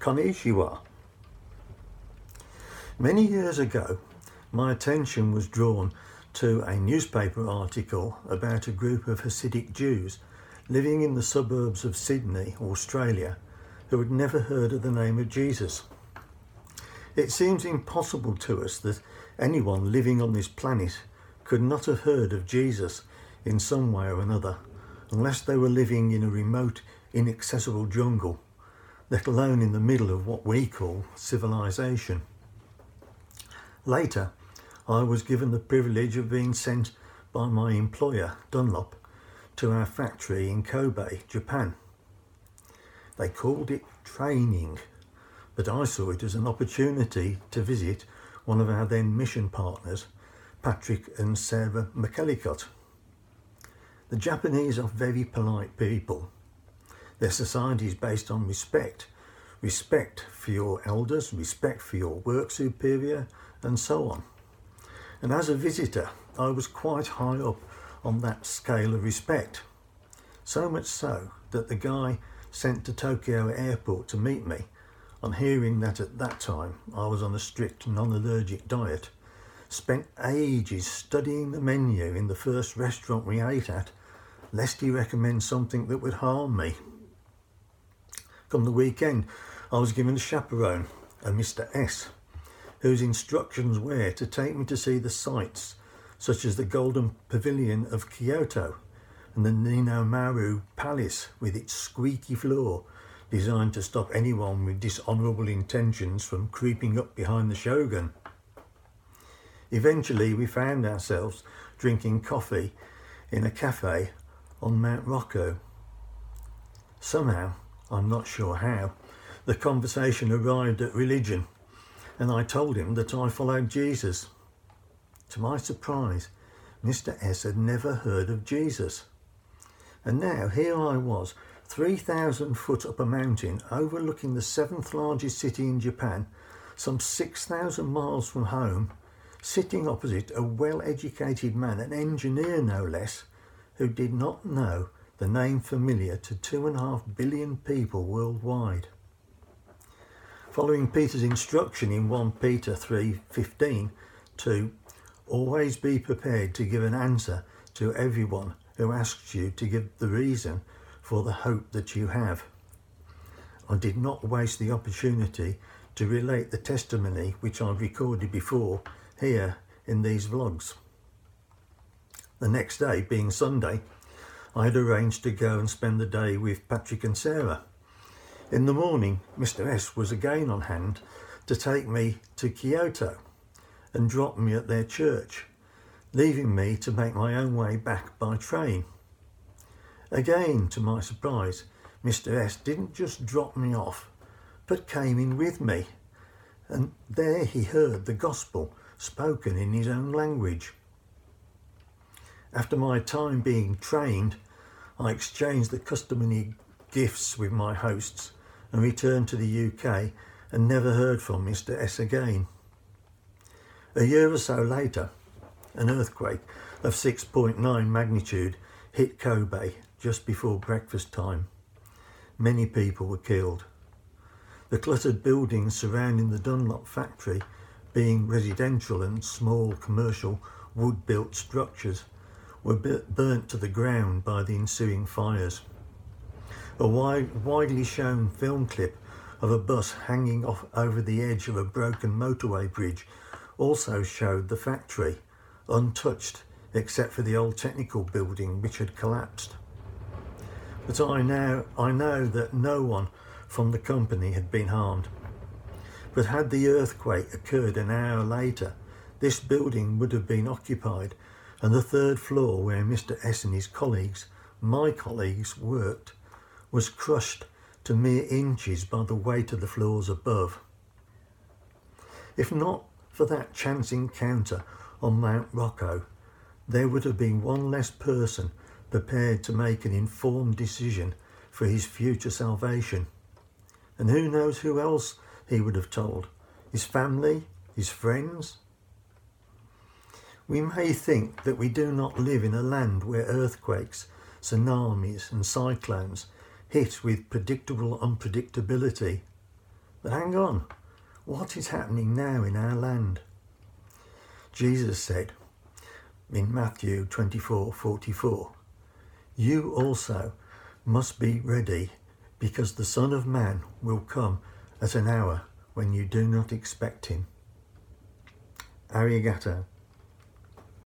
Konnichiwa. Many years ago, my attention was drawn to a newspaper article about a group of Hasidic Jews living in the suburbs of Sydney, Australia, who had never heard of the name of Jesus. It seems impossible to us that anyone living on this planet could not have heard of Jesus in some way or another, unless they were living in a remote, inaccessible jungle, let alone in the middle of what we call civilization. Later, I was given the privilege of being sent by my employer, Dunlop, to our factory in Kobe, Japan. They called it training, but I saw it as an opportunity to visit one of our then mission partners, Patrick and Sarah McEllicott. The Japanese are very polite people. Their society is based on respect respect for your elders, respect for your work superior, and so on. And as a visitor, I was quite high up on that scale of respect. So much so that the guy sent to Tokyo Airport to meet me, on hearing that at that time I was on a strict non allergic diet, spent ages studying the menu in the first restaurant we ate at, lest he recommend something that would harm me. Come the weekend, I was given a chaperone, a Mr. S, whose instructions were to take me to see the sights, such as the Golden Pavilion of Kyoto and the Ninomaru Palace with its squeaky floor, designed to stop anyone with dishonourable intentions from creeping up behind the shogun. Eventually, we found ourselves drinking coffee in a cafe on Mount Rokko. Somehow, I'm not sure how, the conversation arrived at religion, and I told him that I followed Jesus. To my surprise, Mr. S had never heard of Jesus. And now here I was, 3,000 foot up a mountain overlooking the seventh largest city in Japan, some 6,000 miles from home, sitting opposite a well educated man, an engineer no less, who did not know the name familiar to two and a half billion people worldwide. Following Peter's instruction in 1 Peter 3:15 to always be prepared to give an answer to everyone who asks you to give the reason for the hope that you have. I did not waste the opportunity to relate the testimony which I've recorded before here in these vlogs. The next day, being Sunday, I had arranged to go and spend the day with Patrick and Sarah. In the morning, Mr. S was again on hand to take me to Kyoto and drop me at their church, leaving me to make my own way back by train. Again, to my surprise, Mr. S didn't just drop me off, but came in with me, and there he heard the gospel spoken in his own language. After my time being trained, I exchanged the customary gifts with my hosts and returned to the UK and never heard from Mr. S again. A year or so later, an earthquake of 6.9 magnitude hit Kobe just before breakfast time. Many people were killed. The cluttered buildings surrounding the Dunlop factory, being residential and small commercial wood built structures, were burnt to the ground by the ensuing fires. A wide, widely shown film clip of a bus hanging off over the edge of a broken motorway bridge also showed the factory, untouched except for the old technical building which had collapsed. But I now I know that no one from the company had been harmed. But had the earthquake occurred an hour later, this building would have been occupied and the third floor where Mr. S and his colleagues, my colleagues, worked, was crushed to mere inches by the weight of the floors above. If not for that chance encounter on Mount Rokko, there would have been one less person prepared to make an informed decision for his future salvation. And who knows who else he would have told? His family? His friends? We may think that we do not live in a land where earthquakes, tsunamis, and cyclones hit with predictable unpredictability. But hang on, what is happening now in our land? Jesus said in Matthew 24 44, You also must be ready because the Son of Man will come at an hour when you do not expect him. Arigato.